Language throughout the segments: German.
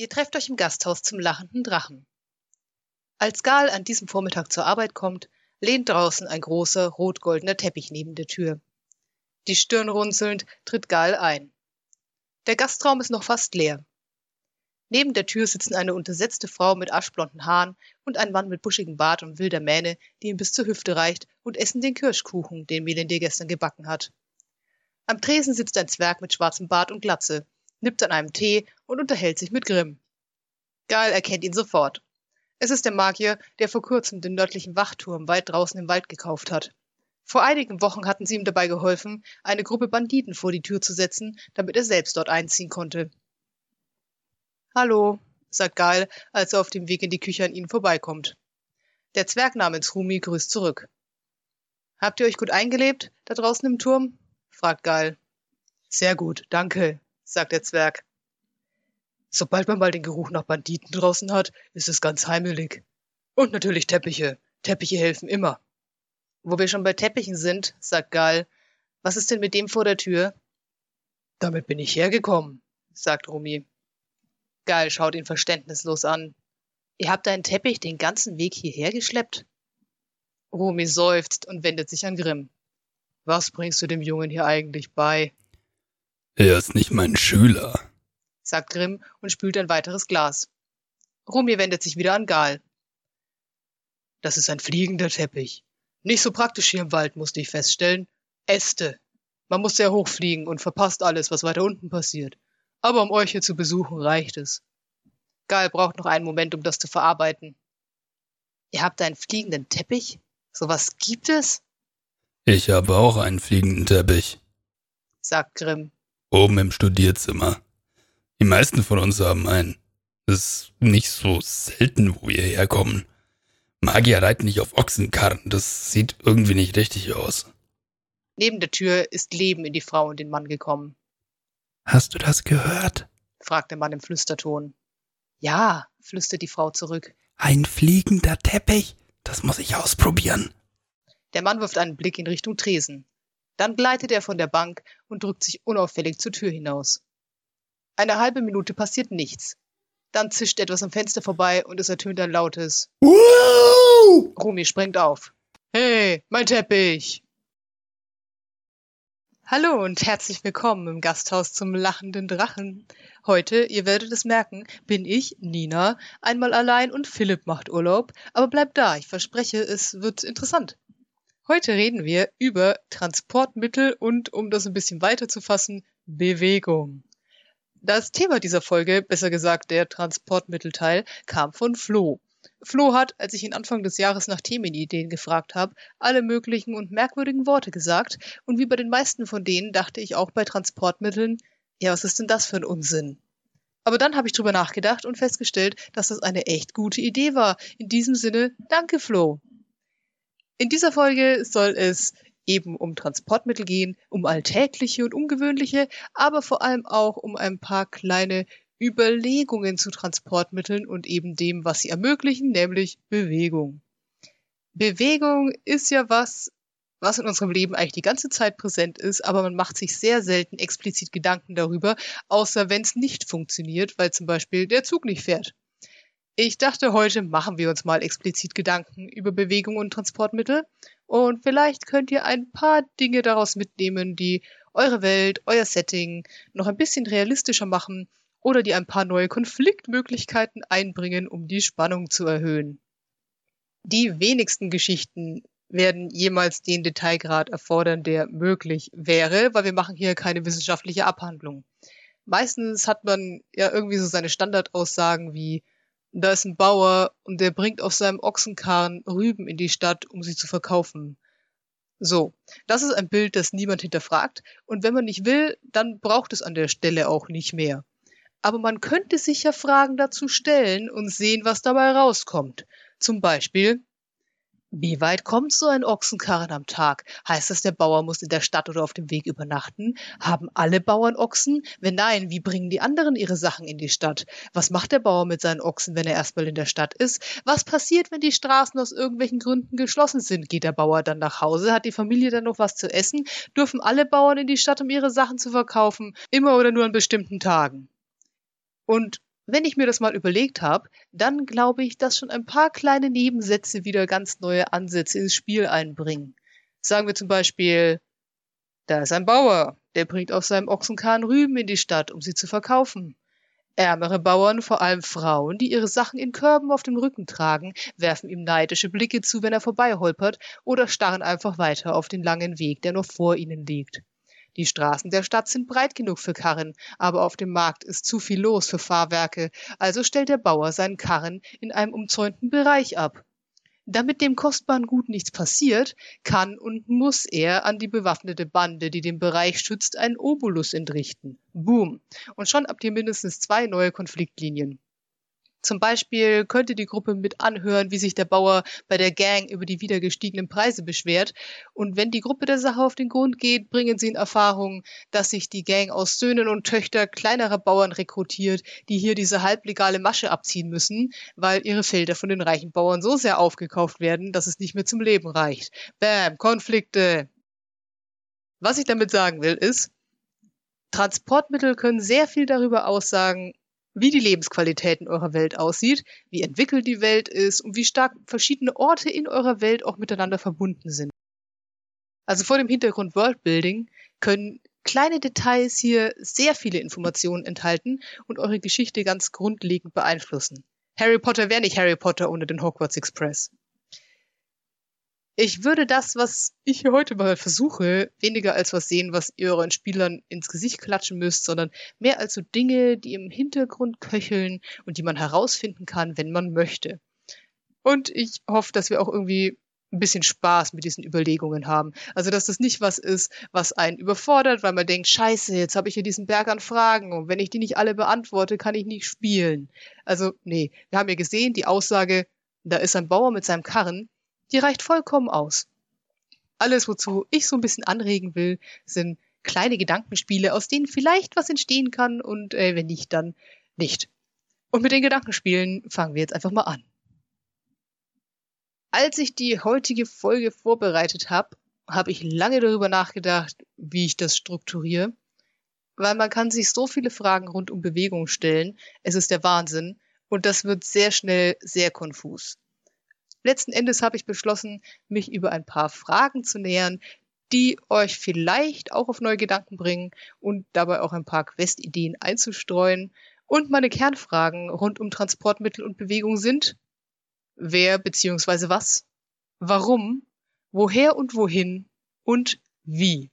Ihr trefft euch im Gasthaus zum lachenden Drachen. Als Gal an diesem Vormittag zur Arbeit kommt, lehnt draußen ein großer rot-goldener Teppich neben der Tür. Die Stirn runzelnd tritt Gal ein. Der Gastraum ist noch fast leer. Neben der Tür sitzen eine untersetzte Frau mit aschblonden Haaren und ein Mann mit buschigem Bart und wilder Mähne, die ihm bis zur Hüfte reicht, und essen den Kirschkuchen, den Melinde gestern gebacken hat. Am Tresen sitzt ein Zwerg mit schwarzem Bart und Glatze, nippt an einem Tee und unterhält sich mit Grimm. Gal erkennt ihn sofort. Es ist der Magier, der vor kurzem den nördlichen Wachturm weit draußen im Wald gekauft hat. Vor einigen Wochen hatten sie ihm dabei geholfen, eine Gruppe Banditen vor die Tür zu setzen, damit er selbst dort einziehen konnte. Hallo, sagt Gal, als er auf dem Weg in die Küche an ihnen vorbeikommt. Der Zwerg namens Rumi grüßt zurück. Habt ihr euch gut eingelebt, da draußen im Turm? fragt Gal. Sehr gut, danke, sagt der Zwerg. Sobald man mal den Geruch nach Banditen draußen hat, ist es ganz heimelig. Und natürlich Teppiche. Teppiche helfen immer. Wo wir schon bei Teppichen sind, sagt Gal, was ist denn mit dem vor der Tür? Damit bin ich hergekommen, sagt Rumi. Gal schaut ihn verständnislos an. Ihr habt einen Teppich den ganzen Weg hierher geschleppt? Rumi seufzt und wendet sich an Grimm. Was bringst du dem Jungen hier eigentlich bei? Er ist nicht mein Schüler, sagt Grimm und spült ein weiteres Glas. Rumi wendet sich wieder an Gal. Das ist ein fliegender Teppich. Nicht so praktisch hier im Wald, musste ich feststellen. Äste. Man muss sehr hoch fliegen und verpasst alles, was weiter unten passiert. Aber um euch hier zu besuchen, reicht es. Gal braucht noch einen Moment, um das zu verarbeiten. Ihr habt einen fliegenden Teppich? Sowas gibt es? Ich habe auch einen fliegenden Teppich, sagt Grimm. Oben im Studierzimmer. Die meisten von uns haben einen. Das ist nicht so selten, wo wir herkommen. Magier reiten nicht auf Ochsenkarren. Das sieht irgendwie nicht richtig aus. Neben der Tür ist Leben in die Frau und den Mann gekommen. Hast du das gehört? fragt der Mann im Flüsterton. Ja, flüstert die Frau zurück. Ein fliegender Teppich? Das muss ich ausprobieren. Der Mann wirft einen Blick in Richtung Tresen. Dann gleitet er von der Bank und drückt sich unauffällig zur Tür hinaus. Eine halbe Minute passiert nichts. Dann zischt etwas am Fenster vorbei und es ertönt ein lautes Wow! Rumi springt auf. Hey, mein Teppich! Hallo und herzlich willkommen im Gasthaus zum lachenden Drachen. Heute, ihr werdet es merken, bin ich, Nina, einmal allein und Philipp macht Urlaub, aber bleibt da, ich verspreche, es wird interessant. Heute reden wir über Transportmittel und, um das ein bisschen weiter zu fassen, Bewegung. Das Thema dieser Folge, besser gesagt der Transportmittelteil, kam von Flo. Flo hat, als ich ihn Anfang des Jahres nach Themenideen gefragt habe, alle möglichen und merkwürdigen Worte gesagt, und wie bei den meisten von denen dachte ich auch bei Transportmitteln, ja, was ist denn das für ein Unsinn? Aber dann habe ich drüber nachgedacht und festgestellt, dass das eine echt gute Idee war. In diesem Sinne, danke Flo. In dieser Folge soll es eben um Transportmittel gehen, um alltägliche und ungewöhnliche, aber vor allem auch um ein paar kleine Überlegungen zu Transportmitteln und eben dem, was sie ermöglichen, nämlich Bewegung. Bewegung ist ja was, was in unserem Leben eigentlich die ganze Zeit präsent ist, aber man macht sich sehr selten explizit Gedanken darüber, außer wenn es nicht funktioniert, weil zum Beispiel der Zug nicht fährt. Ich dachte, heute machen wir uns mal explizit Gedanken über Bewegung und Transportmittel und vielleicht könnt ihr ein paar Dinge daraus mitnehmen, die eure Welt, euer Setting noch ein bisschen realistischer machen oder die ein paar neue Konfliktmöglichkeiten einbringen, um die Spannung zu erhöhen. Die wenigsten Geschichten werden jemals den Detailgrad erfordern, der möglich wäre, weil wir machen hier keine wissenschaftliche Abhandlung. Meistens hat man ja irgendwie so seine Standardaussagen wie da ist ein Bauer und der bringt auf seinem Ochsenkarren Rüben in die Stadt, um sie zu verkaufen. So, das ist ein Bild, das niemand hinterfragt, und wenn man nicht will, dann braucht es an der Stelle auch nicht mehr. Aber man könnte sich ja Fragen dazu stellen und sehen, was dabei rauskommt. Zum Beispiel, wie weit kommt so ein Ochsenkarren am Tag? Heißt das, der Bauer muss in der Stadt oder auf dem Weg übernachten? Haben alle Bauern Ochsen? Wenn nein, wie bringen die anderen ihre Sachen in die Stadt? Was macht der Bauer mit seinen Ochsen, wenn er erstmal in der Stadt ist? Was passiert, wenn die Straßen aus irgendwelchen Gründen geschlossen sind? Geht der Bauer dann nach Hause? Hat die Familie dann noch was zu essen? Dürfen alle Bauern in die Stadt, um ihre Sachen zu verkaufen? Immer oder nur an bestimmten Tagen? Und Wenn ich mir das mal überlegt habe, dann glaube ich, dass schon ein paar kleine Nebensätze wieder ganz neue Ansätze ins Spiel einbringen. Sagen wir zum Beispiel, da ist ein Bauer, der bringt auf seinem Ochsenkahn Rüben in die Stadt, um sie zu verkaufen. Ärmere Bauern, vor allem Frauen, die ihre Sachen in Körben auf dem Rücken tragen, werfen ihm neidische Blicke zu, wenn er vorbeiholpert, oder starren einfach weiter auf den langen Weg, der noch vor ihnen liegt. Die Straßen der Stadt sind breit genug für Karren, aber auf dem Markt ist zu viel los für Fahrwerke, also stellt der Bauer seinen Karren in einem umzäunten Bereich ab. Damit dem kostbaren Gut nichts passiert, kann und muss er an die bewaffnete Bande, die den Bereich schützt, einen Obolus entrichten. Boom. Und schon habt ihr mindestens zwei neue Konfliktlinien. Zum Beispiel könnte die Gruppe mit anhören, wie sich der Bauer bei der Gang über die wieder gestiegenen Preise beschwert. Und wenn die Gruppe der Sache auf den Grund geht, bringen sie in Erfahrung, dass sich die Gang aus Söhnen und Töchtern kleinerer Bauern rekrutiert, die hier diese halblegale Masche abziehen müssen, weil ihre Felder von den reichen Bauern so sehr aufgekauft werden, dass es nicht mehr zum Leben reicht. Bam, Konflikte. Was ich damit sagen will, ist, Transportmittel können sehr viel darüber aussagen, wie die Lebensqualität in eurer Welt aussieht, wie entwickelt die Welt ist und wie stark verschiedene Orte in eurer Welt auch miteinander verbunden sind. Also vor dem Hintergrund Worldbuilding können kleine Details hier sehr viele Informationen enthalten und eure Geschichte ganz grundlegend beeinflussen. Harry Potter wäre nicht Harry Potter ohne den Hogwarts Express. Ich würde das, was ich hier heute mal versuche, weniger als was sehen, was ihr euren Spielern ins Gesicht klatschen müsst, sondern mehr als so Dinge, die im Hintergrund köcheln und die man herausfinden kann, wenn man möchte. Und ich hoffe, dass wir auch irgendwie ein bisschen Spaß mit diesen Überlegungen haben. Also, dass das nicht was ist, was einen überfordert, weil man denkt, scheiße, jetzt habe ich hier diesen Berg an Fragen und wenn ich die nicht alle beantworte, kann ich nicht spielen. Also, nee, wir haben ja gesehen, die Aussage, da ist ein Bauer mit seinem Karren, die reicht vollkommen aus. Alles, wozu ich so ein bisschen anregen will, sind kleine Gedankenspiele, aus denen vielleicht was entstehen kann und äh, wenn nicht, dann nicht. Und mit den Gedankenspielen fangen wir jetzt einfach mal an. Als ich die heutige Folge vorbereitet habe, habe ich lange darüber nachgedacht, wie ich das strukturiere, weil man kann sich so viele Fragen rund um Bewegung stellen. Es ist der Wahnsinn und das wird sehr schnell sehr konfus. Letzten Endes habe ich beschlossen, mich über ein paar Fragen zu nähern, die euch vielleicht auch auf neue Gedanken bringen und dabei auch ein paar Quest-Ideen einzustreuen. Und meine Kernfragen rund um Transportmittel und Bewegung sind, wer bzw. was, warum, woher und wohin und wie.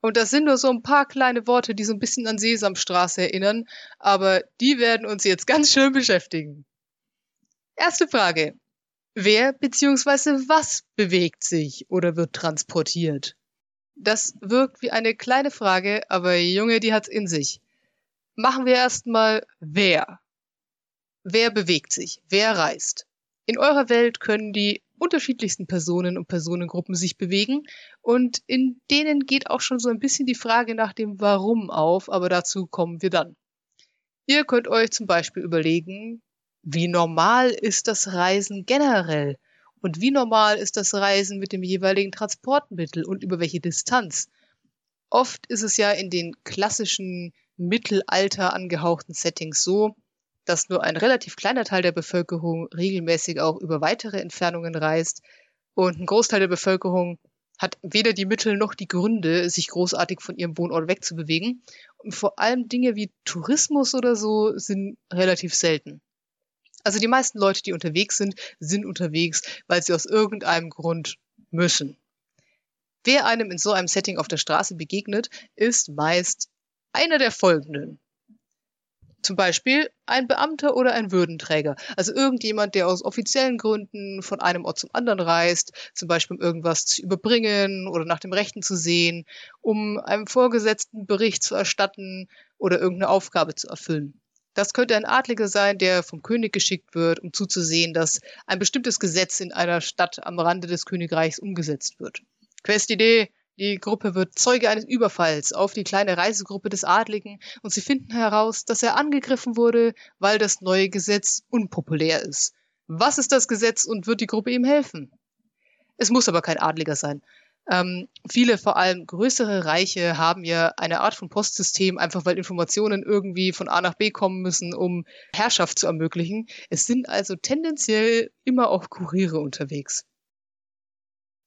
Und das sind nur so ein paar kleine Worte, die so ein bisschen an Sesamstraße erinnern, aber die werden uns jetzt ganz schön beschäftigen. Erste Frage. Wer bzw. was bewegt sich oder wird transportiert? Das wirkt wie eine kleine Frage, aber Junge, die hat's in sich. Machen wir erstmal wer. Wer bewegt sich? Wer reist? In eurer Welt können die unterschiedlichsten Personen und Personengruppen sich bewegen und in denen geht auch schon so ein bisschen die Frage nach dem Warum auf, aber dazu kommen wir dann. Ihr könnt euch zum Beispiel überlegen, wie normal ist das Reisen generell? Und wie normal ist das Reisen mit dem jeweiligen Transportmittel und über welche Distanz? Oft ist es ja in den klassischen Mittelalter angehauchten Settings so, dass nur ein relativ kleiner Teil der Bevölkerung regelmäßig auch über weitere Entfernungen reist und ein Großteil der Bevölkerung hat weder die Mittel noch die Gründe, sich großartig von ihrem Wohnort wegzubewegen. Und vor allem Dinge wie Tourismus oder so sind relativ selten. Also die meisten Leute, die unterwegs sind, sind unterwegs, weil sie aus irgendeinem Grund müssen. Wer einem in so einem Setting auf der Straße begegnet, ist meist einer der folgenden. Zum Beispiel ein Beamter oder ein Würdenträger. Also irgendjemand, der aus offiziellen Gründen von einem Ort zum anderen reist, zum Beispiel um irgendwas zu überbringen oder nach dem Rechten zu sehen, um einem Vorgesetzten Bericht zu erstatten oder irgendeine Aufgabe zu erfüllen. Das könnte ein Adliger sein, der vom König geschickt wird, um zuzusehen, dass ein bestimmtes Gesetz in einer Stadt am Rande des Königreichs umgesetzt wird. Questidee, die Gruppe wird Zeuge eines Überfalls auf die kleine Reisegruppe des Adligen und sie finden heraus, dass er angegriffen wurde, weil das neue Gesetz unpopulär ist. Was ist das Gesetz und wird die Gruppe ihm helfen? Es muss aber kein Adliger sein. Ähm, viele, vor allem größere Reiche, haben ja eine Art von Postsystem, einfach weil Informationen irgendwie von A nach B kommen müssen, um Herrschaft zu ermöglichen. Es sind also tendenziell immer auch Kuriere unterwegs.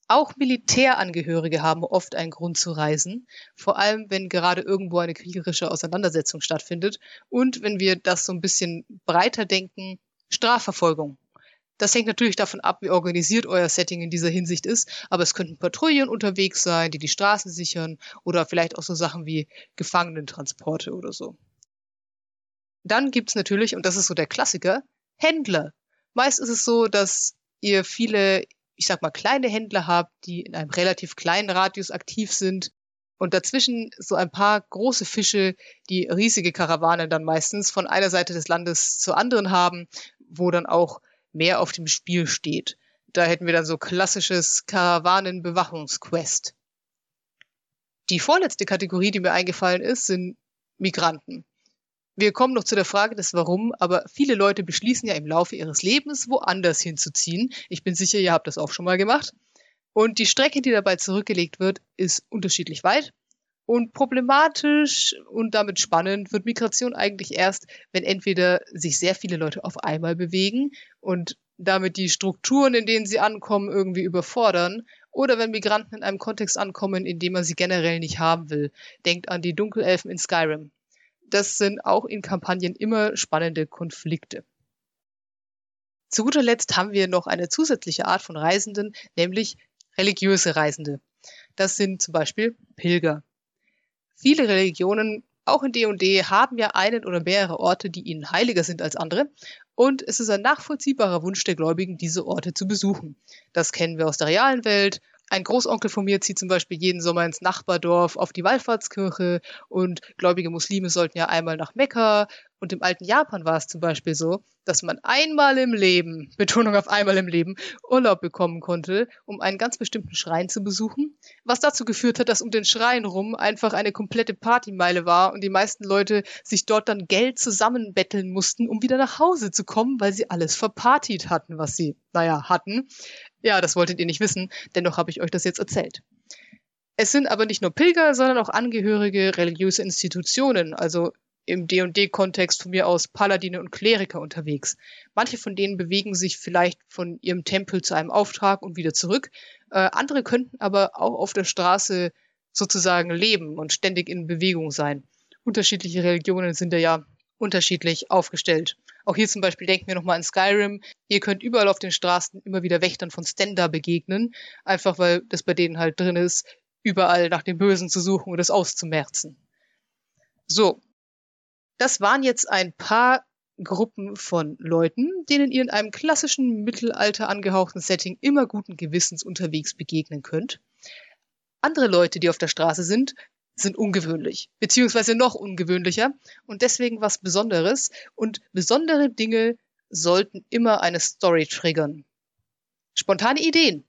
Auch Militärangehörige haben oft einen Grund zu reisen, vor allem wenn gerade irgendwo eine kriegerische Auseinandersetzung stattfindet und wenn wir das so ein bisschen breiter denken, Strafverfolgung. Das hängt natürlich davon ab, wie organisiert euer Setting in dieser Hinsicht ist, aber es könnten Patrouillen unterwegs sein, die die Straßen sichern oder vielleicht auch so Sachen wie Gefangenentransporte oder so. Dann gibt's natürlich, und das ist so der Klassiker, Händler. Meist ist es so, dass ihr viele ich sag mal, kleine Händler habt, die in einem relativ kleinen Radius aktiv sind und dazwischen so ein paar große Fische, die riesige Karawanen dann meistens von einer Seite des Landes zur anderen haben, wo dann auch mehr auf dem Spiel steht. Da hätten wir dann so klassisches Karawanenbewachungsquest. Die vorletzte Kategorie, die mir eingefallen ist, sind Migranten. Wir kommen noch zu der Frage des Warum, aber viele Leute beschließen ja im Laufe ihres Lebens, woanders hinzuziehen. Ich bin sicher, ihr habt das auch schon mal gemacht. Und die Strecke, die dabei zurückgelegt wird, ist unterschiedlich weit. Und problematisch und damit spannend wird Migration eigentlich erst, wenn entweder sich sehr viele Leute auf einmal bewegen und damit die Strukturen, in denen sie ankommen, irgendwie überfordern, oder wenn Migranten in einem Kontext ankommen, in dem man sie generell nicht haben will. Denkt an die Dunkelelfen in Skyrim das sind auch in Kampagnen immer spannende Konflikte. Zu guter Letzt haben wir noch eine zusätzliche Art von Reisenden, nämlich religiöse Reisende. Das sind zum Beispiel Pilger. Viele Religionen, auch in D&D, haben ja einen oder mehrere Orte, die ihnen heiliger sind als andere. Und es ist ein nachvollziehbarer Wunsch der Gläubigen, diese Orte zu besuchen. Das kennen wir aus der realen Welt ein Großonkel von mir zieht zum Beispiel jeden Sommer ins Nachbardorf auf die Wallfahrtskirche und gläubige Muslime sollten ja einmal nach Mekka. Und im alten Japan war es zum Beispiel so, dass man einmal im Leben, Betonung auf einmal im Leben, Urlaub bekommen konnte, um einen ganz bestimmten Schrein zu besuchen, was dazu geführt hat, dass um den Schrein rum einfach eine komplette Partymeile war und die meisten Leute sich dort dann Geld zusammenbetteln mussten, um wieder nach Hause zu kommen, weil sie alles verpartiert hatten, was sie, naja, hatten. Ja, das wolltet ihr nicht wissen, dennoch habe ich euch das jetzt erzählt. Es sind aber nicht nur Pilger, sondern auch Angehörige religiöse Institutionen, also im D&D-Kontext von mir aus Paladine und Kleriker unterwegs. Manche von denen bewegen sich vielleicht von ihrem Tempel zu einem Auftrag und wieder zurück. Äh, andere könnten aber auch auf der Straße sozusagen leben und ständig in Bewegung sein. Unterschiedliche Religionen sind da ja unterschiedlich aufgestellt. Auch hier zum Beispiel denken wir nochmal an Skyrim. Ihr könnt überall auf den Straßen immer wieder Wächtern von Stenda begegnen. Einfach weil das bei denen halt drin ist, überall nach dem Bösen zu suchen und es auszumerzen. So. Das waren jetzt ein paar Gruppen von Leuten, denen ihr in einem klassischen Mittelalter angehauchten Setting immer guten Gewissens unterwegs begegnen könnt. Andere Leute, die auf der Straße sind, sind ungewöhnlich, beziehungsweise noch ungewöhnlicher und deswegen was Besonderes. Und besondere Dinge sollten immer eine Story triggern. Spontane Ideen.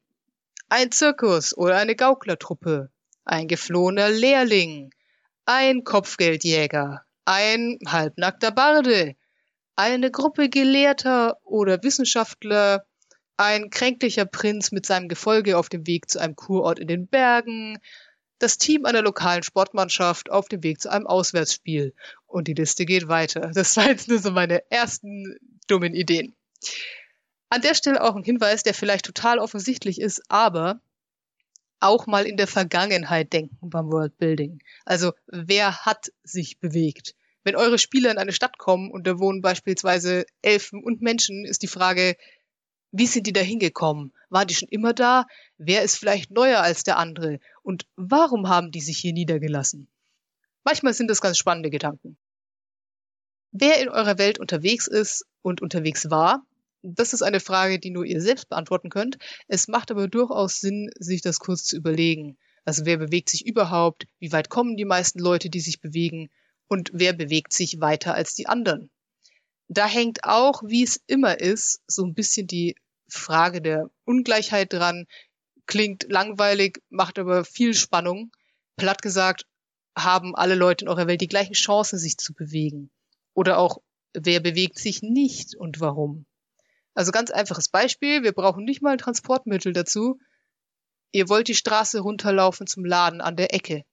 Ein Zirkus oder eine Gauklertruppe. Ein geflohener Lehrling. Ein Kopfgeldjäger. Ein halbnackter Barde. Eine Gruppe Gelehrter oder Wissenschaftler. Ein kränklicher Prinz mit seinem Gefolge auf dem Weg zu einem Kurort in den Bergen das Team einer lokalen Sportmannschaft auf dem Weg zu einem Auswärtsspiel. Und die Liste geht weiter. Das waren jetzt nur so meine ersten dummen Ideen. An der Stelle auch ein Hinweis, der vielleicht total offensichtlich ist, aber auch mal in der Vergangenheit denken beim Worldbuilding. Also wer hat sich bewegt? Wenn eure Spieler in eine Stadt kommen und da wohnen beispielsweise Elfen und Menschen, ist die Frage, wie sind die da hingekommen? Waren die schon immer da? Wer ist vielleicht neuer als der andere? Und warum haben die sich hier niedergelassen? Manchmal sind das ganz spannende Gedanken. Wer in eurer Welt unterwegs ist und unterwegs war, das ist eine Frage, die nur ihr selbst beantworten könnt. Es macht aber durchaus Sinn, sich das kurz zu überlegen. Also wer bewegt sich überhaupt? Wie weit kommen die meisten Leute, die sich bewegen? Und wer bewegt sich weiter als die anderen? da hängt auch, wie es immer ist, so ein bisschen die Frage der Ungleichheit dran. Klingt langweilig, macht aber viel Spannung. Platt gesagt, haben alle Leute in eurer Welt die gleichen Chancen, sich zu bewegen? Oder auch, wer bewegt sich nicht und warum? Also ganz einfaches Beispiel, wir brauchen nicht mal ein Transportmittel dazu. Ihr wollt die Straße runterlaufen zum Laden an der Ecke.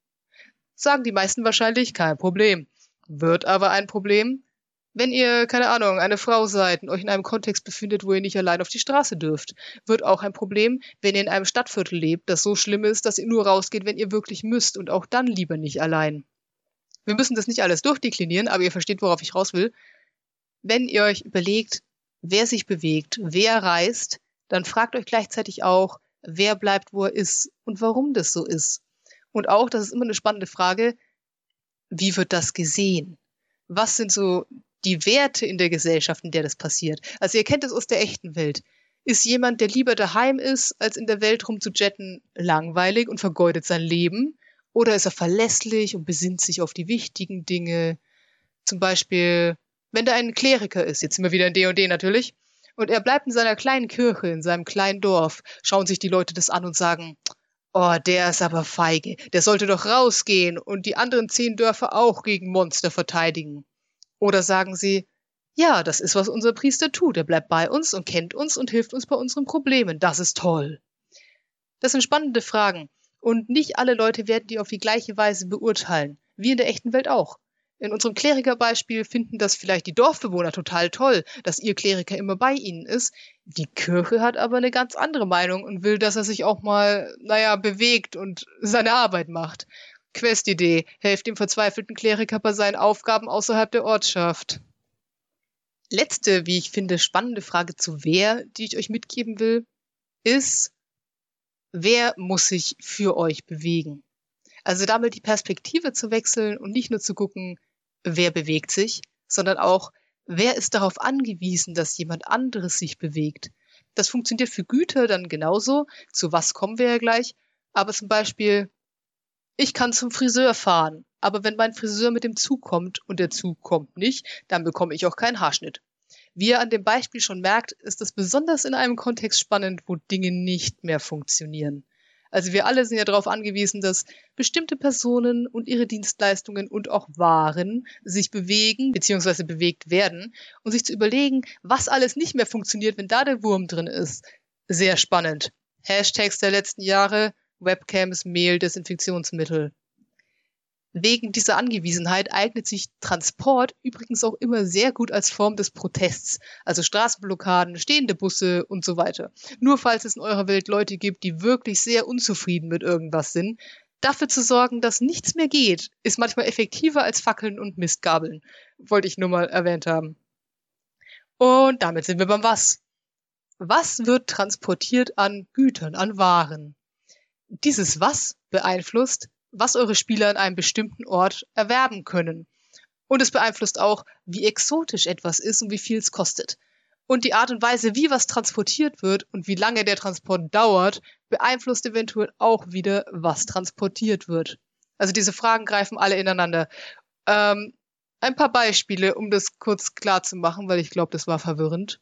Sagen die meisten wahrscheinlich kein Problem. Wird aber ein Problem, wenn ihr, keine Ahnung, eine Frau seid und euch in einem Kontext befindet, wo ihr nicht allein auf die Straße dürft. Wird auch ein Problem, wenn ihr in einem Stadtviertel lebt, das so schlimm ist, dass ihr nur rausgeht, wenn ihr wirklich müsst und auch dann lieber nicht allein. Wir müssen das nicht alles durchdeklinieren, aber ihr versteht, worauf ich raus will. Wenn ihr euch überlegt, wer sich bewegt, wer reist, dann fragt euch gleichzeitig auch, wer bleibt, wo er ist und warum das so ist. Und auch, das ist immer eine spannende Frage, wie wird das gesehen? Was sind so die Werte in der Gesellschaft, in der das passiert? Also ihr kennt es aus der echten Welt. Ist jemand, der lieber daheim ist, als in der Welt rumzujetten, langweilig und vergeudet sein Leben? Oder ist er verlässlich und besinnt sich auf die wichtigen Dinge? Zum Beispiel, wenn da ein Kleriker ist, jetzt sind wir wieder in D&D natürlich, und er bleibt in seiner kleinen Kirche, in seinem kleinen Dorf, schauen sich die Leute das an und sagen, oh, der ist aber feige, der sollte doch rausgehen und die anderen zehn Dörfer auch gegen Monster verteidigen. Oder sagen sie, ja, das ist, was unser Priester tut, er bleibt bei uns und kennt uns und hilft uns bei unseren Problemen, das ist toll. Das sind spannende Fragen, und nicht alle Leute werden die auf die gleiche Weise beurteilen, wie in der echten Welt auch. In unserem Klerikerbeispiel finden das vielleicht die Dorfbewohner total toll, dass ihr Kleriker immer bei ihnen ist. Die Kirche hat aber eine ganz andere Meinung und will, dass er sich auch mal, naja, bewegt und seine Arbeit macht. Questidee, helft dem verzweifelten Kleriker bei seinen Aufgaben außerhalb der Ortschaft. Letzte, wie ich finde, spannende Frage zu wer, die ich euch mitgeben will, ist, wer muss sich für euch bewegen? Also damit die Perspektive zu wechseln und nicht nur zu gucken, wer bewegt sich, sondern auch, wer ist darauf angewiesen, dass jemand anderes sich bewegt. Das funktioniert für Güter dann genauso, zu was kommen wir ja gleich, aber zum Beispiel, ich kann zum Friseur fahren, aber wenn mein Friseur mit dem Zug kommt und der Zug kommt nicht, dann bekomme ich auch keinen Haarschnitt. Wie ihr an dem Beispiel schon merkt, ist es besonders in einem Kontext spannend, wo Dinge nicht mehr funktionieren. Also wir alle sind ja darauf angewiesen, dass bestimmte Personen und ihre Dienstleistungen und auch Waren sich bewegen bzw. bewegt werden und sich zu überlegen, was alles nicht mehr funktioniert, wenn da der Wurm drin ist. Sehr spannend. Hashtags der letzten Jahre, Webcams, Mehl, Desinfektionsmittel. Wegen dieser Angewiesenheit eignet sich Transport übrigens auch immer sehr gut als Form des Protests, also Straßenblockaden, stehende Busse und so weiter. Nur falls es in eurer Welt Leute gibt, die wirklich sehr unzufrieden mit irgendwas sind, dafür zu sorgen, dass nichts mehr geht, ist manchmal effektiver als Fackeln und Mistgabeln. Wollte ich nur mal erwähnt haben. Und damit sind wir beim Was. Was wird transportiert an Gütern, an Waren? Dieses Was beeinflusst, was eure Spieler an einem bestimmten Ort erwerben können. Und es beeinflusst auch, wie exotisch etwas ist und wie viel es kostet. Und die Art und Weise, wie was transportiert wird und wie lange der Transport dauert, beeinflusst eventuell auch wieder, was transportiert wird. Also diese Fragen greifen alle ineinander. Ähm, ein paar Beispiele, um das kurz klar zu machen, weil ich glaube, das war verwirrend.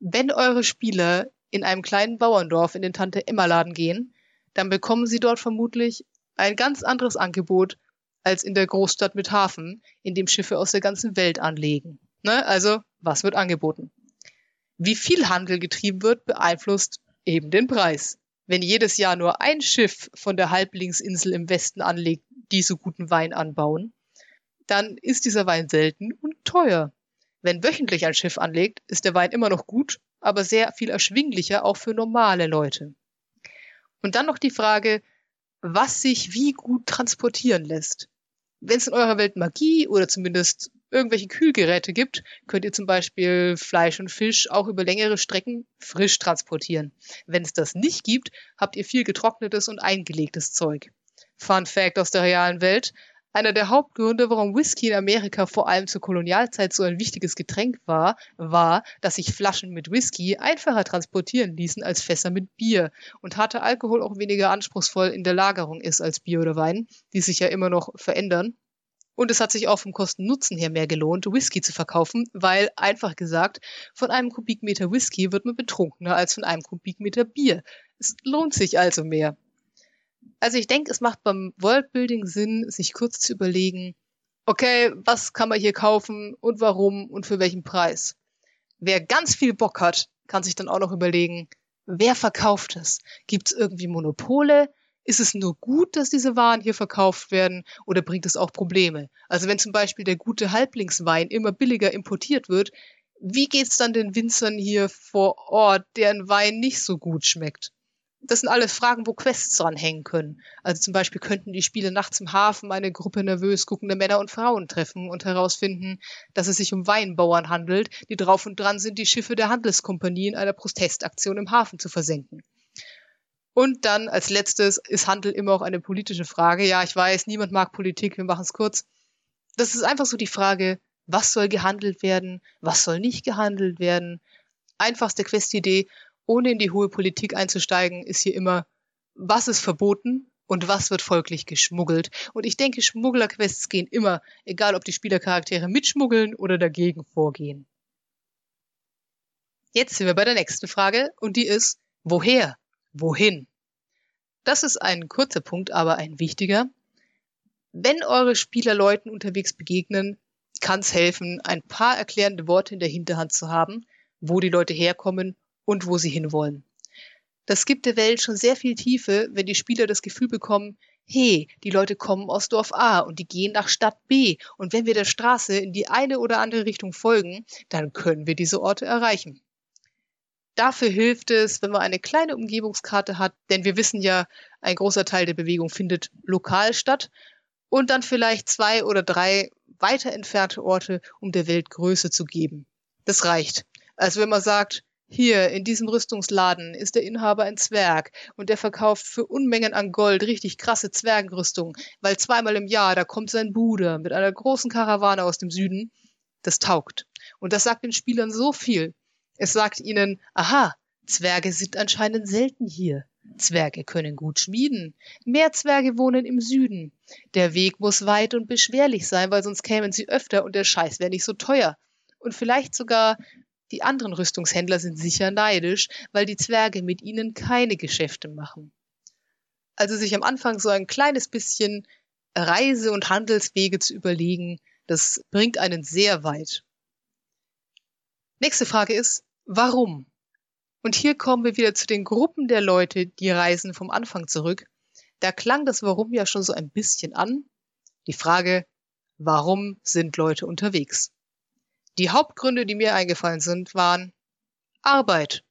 Wenn eure Spieler in einem kleinen Bauerndorf in den Tante-Emma-Laden gehen, dann bekommen sie dort vermutlich ein ganz anderes Angebot als in der Großstadt mit Hafen, in dem Schiffe aus der ganzen Welt anlegen. Ne? Also, was wird angeboten? Wie viel Handel getrieben wird, beeinflusst eben den Preis. Wenn jedes Jahr nur ein Schiff von der Halblingsinsel im Westen anlegt, die so guten Wein anbauen, dann ist dieser Wein selten und teuer. Wenn wöchentlich ein Schiff anlegt, ist der Wein immer noch gut, aber sehr viel erschwinglicher auch für normale Leute. Und dann noch die Frage, was sich wie gut transportieren lässt. Wenn es in eurer Welt Magie oder zumindest irgendwelche Kühlgeräte gibt, könnt ihr zum Beispiel Fleisch und Fisch auch über längere Strecken frisch transportieren. Wenn es das nicht gibt, habt ihr viel getrocknetes und eingelegtes Zeug. Fun Fact aus der realen Welt. Einer der Hauptgründe, warum Whisky in Amerika vor allem zur Kolonialzeit so ein wichtiges Getränk war, war, dass sich Flaschen mit Whisky einfacher transportieren ließen als Fässer mit Bier und harter Alkohol auch weniger anspruchsvoll in der Lagerung ist als Bier oder Wein, die sich ja immer noch verändern. Und es hat sich auch vom Kosten-Nutzen her mehr gelohnt, Whisky zu verkaufen, weil, einfach gesagt, von einem Kubikmeter Whisky wird man betrunkener als von einem Kubikmeter Bier. Es lohnt sich also mehr. Also ich denke, es macht beim Worldbuilding Sinn, sich kurz zu überlegen, okay, was kann man hier kaufen und warum und für welchen Preis. Wer ganz viel Bock hat, kann sich dann auch noch überlegen, Wer verkauft es? Gibt es irgendwie Monopole? Ist es nur gut, dass diese Waren hier verkauft werden oder bringt es auch Probleme? Also wenn zum Beispiel der gute Halblingswein immer billiger importiert wird, wie geht's dann den Winzern hier vor Ort, deren Wein nicht so gut schmeckt? Das sind alles Fragen, wo Quests dranhängen können. Also zum Beispiel könnten die Spiele nachts im Hafen eine Gruppe nervös guckende Männer und Frauen treffen und herausfinden, dass es sich um Weinbauern handelt, die drauf und dran sind, die Schiffe der Handelskompanie in einer Protestaktion im Hafen zu versenken. Und dann als letztes ist Handel immer auch eine politische Frage. Ja, ich weiß, niemand mag Politik, wir machen es kurz. Das ist einfach so die Frage, was soll gehandelt werden, was soll nicht gehandelt werden. Einfachste Questidee, ohne in die hohe Politik einzusteigen, ist hier immer, was ist verboten und was wird folglich geschmuggelt. Und ich denke, Schmugglerquests gehen immer, egal ob die Spielercharaktere mitschmuggeln oder dagegen vorgehen. Jetzt sind wir bei der nächsten Frage und die ist, woher? Wohin? Das ist ein kurzer Punkt, aber ein wichtiger. Wenn eure Spieler Leuten unterwegs begegnen, kann es helfen, ein paar erklärende Worte in der Hinterhand zu haben, wo die Leute herkommen und wo sie hinwollen. Das gibt der Welt schon sehr viel Tiefe, wenn die Spieler das Gefühl bekommen, hey, die Leute kommen aus Dorf A und die gehen nach Stadt B und wenn wir der Straße in die eine oder andere Richtung folgen, dann können wir diese Orte erreichen. Dafür hilft es, wenn man eine kleine Umgebungskarte hat, denn wir wissen ja, ein großer Teil der Bewegung findet lokal statt und dann vielleicht zwei oder drei weiter entfernte Orte, um der Welt Größe zu geben. Das reicht. Also wenn man sagt, hier in diesem Rüstungsladen ist der Inhaber ein Zwerg und der verkauft für Unmengen an Gold richtig krasse Zwergenrüstung, weil zweimal im Jahr da kommt sein Bruder mit einer großen Karawane aus dem Süden. Das taugt. Und das sagt den Spielern so viel. Es sagt ihnen, aha, Zwerge sind anscheinend selten hier. Zwerge können gut schmieden. Mehr Zwerge wohnen im Süden. Der Weg muss weit und beschwerlich sein, weil sonst kämen sie öfter und der Scheiß wäre nicht so teuer. Und vielleicht sogar die anderen Rüstungshändler sind sicher neidisch, weil die Zwerge mit ihnen keine Geschäfte machen. Also sich am Anfang so ein kleines bisschen Reise- und Handelswege zu überlegen, das bringt einen sehr weit. Nächste Frage ist, Warum? Und hier kommen wir wieder zu den Gruppen der Leute, die reisen vom Anfang zurück. Da klang das Warum ja schon so ein bisschen an. Die Frage, warum sind Leute unterwegs? Die Hauptgründe, die mir eingefallen sind, waren Arbeit.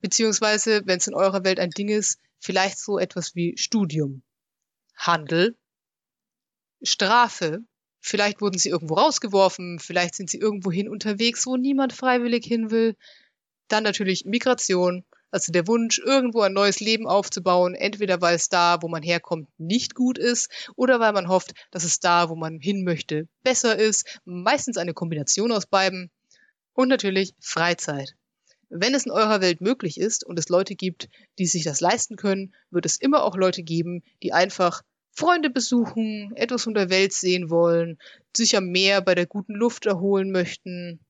Beziehungsweise, wenn es in eurer Welt ein Ding ist, vielleicht so etwas wie Studium. Handel. Strafe. Vielleicht wurden sie irgendwo rausgeworfen, vielleicht sind sie irgendwohin unterwegs, wo niemand freiwillig hin will. Dann natürlich Migration, also der Wunsch, irgendwo ein neues Leben aufzubauen, entweder weil es da, wo man herkommt, nicht gut ist oder weil man hofft, dass es da, wo man hin möchte, besser ist. Meistens eine Kombination aus beiden. Und natürlich Freizeit. Wenn es in eurer Welt möglich ist und es Leute gibt, die sich das leisten können, wird es immer auch Leute geben, die einfach Freunde besuchen, etwas von der Welt sehen wollen, sich am Meer bei der guten Luft erholen möchten,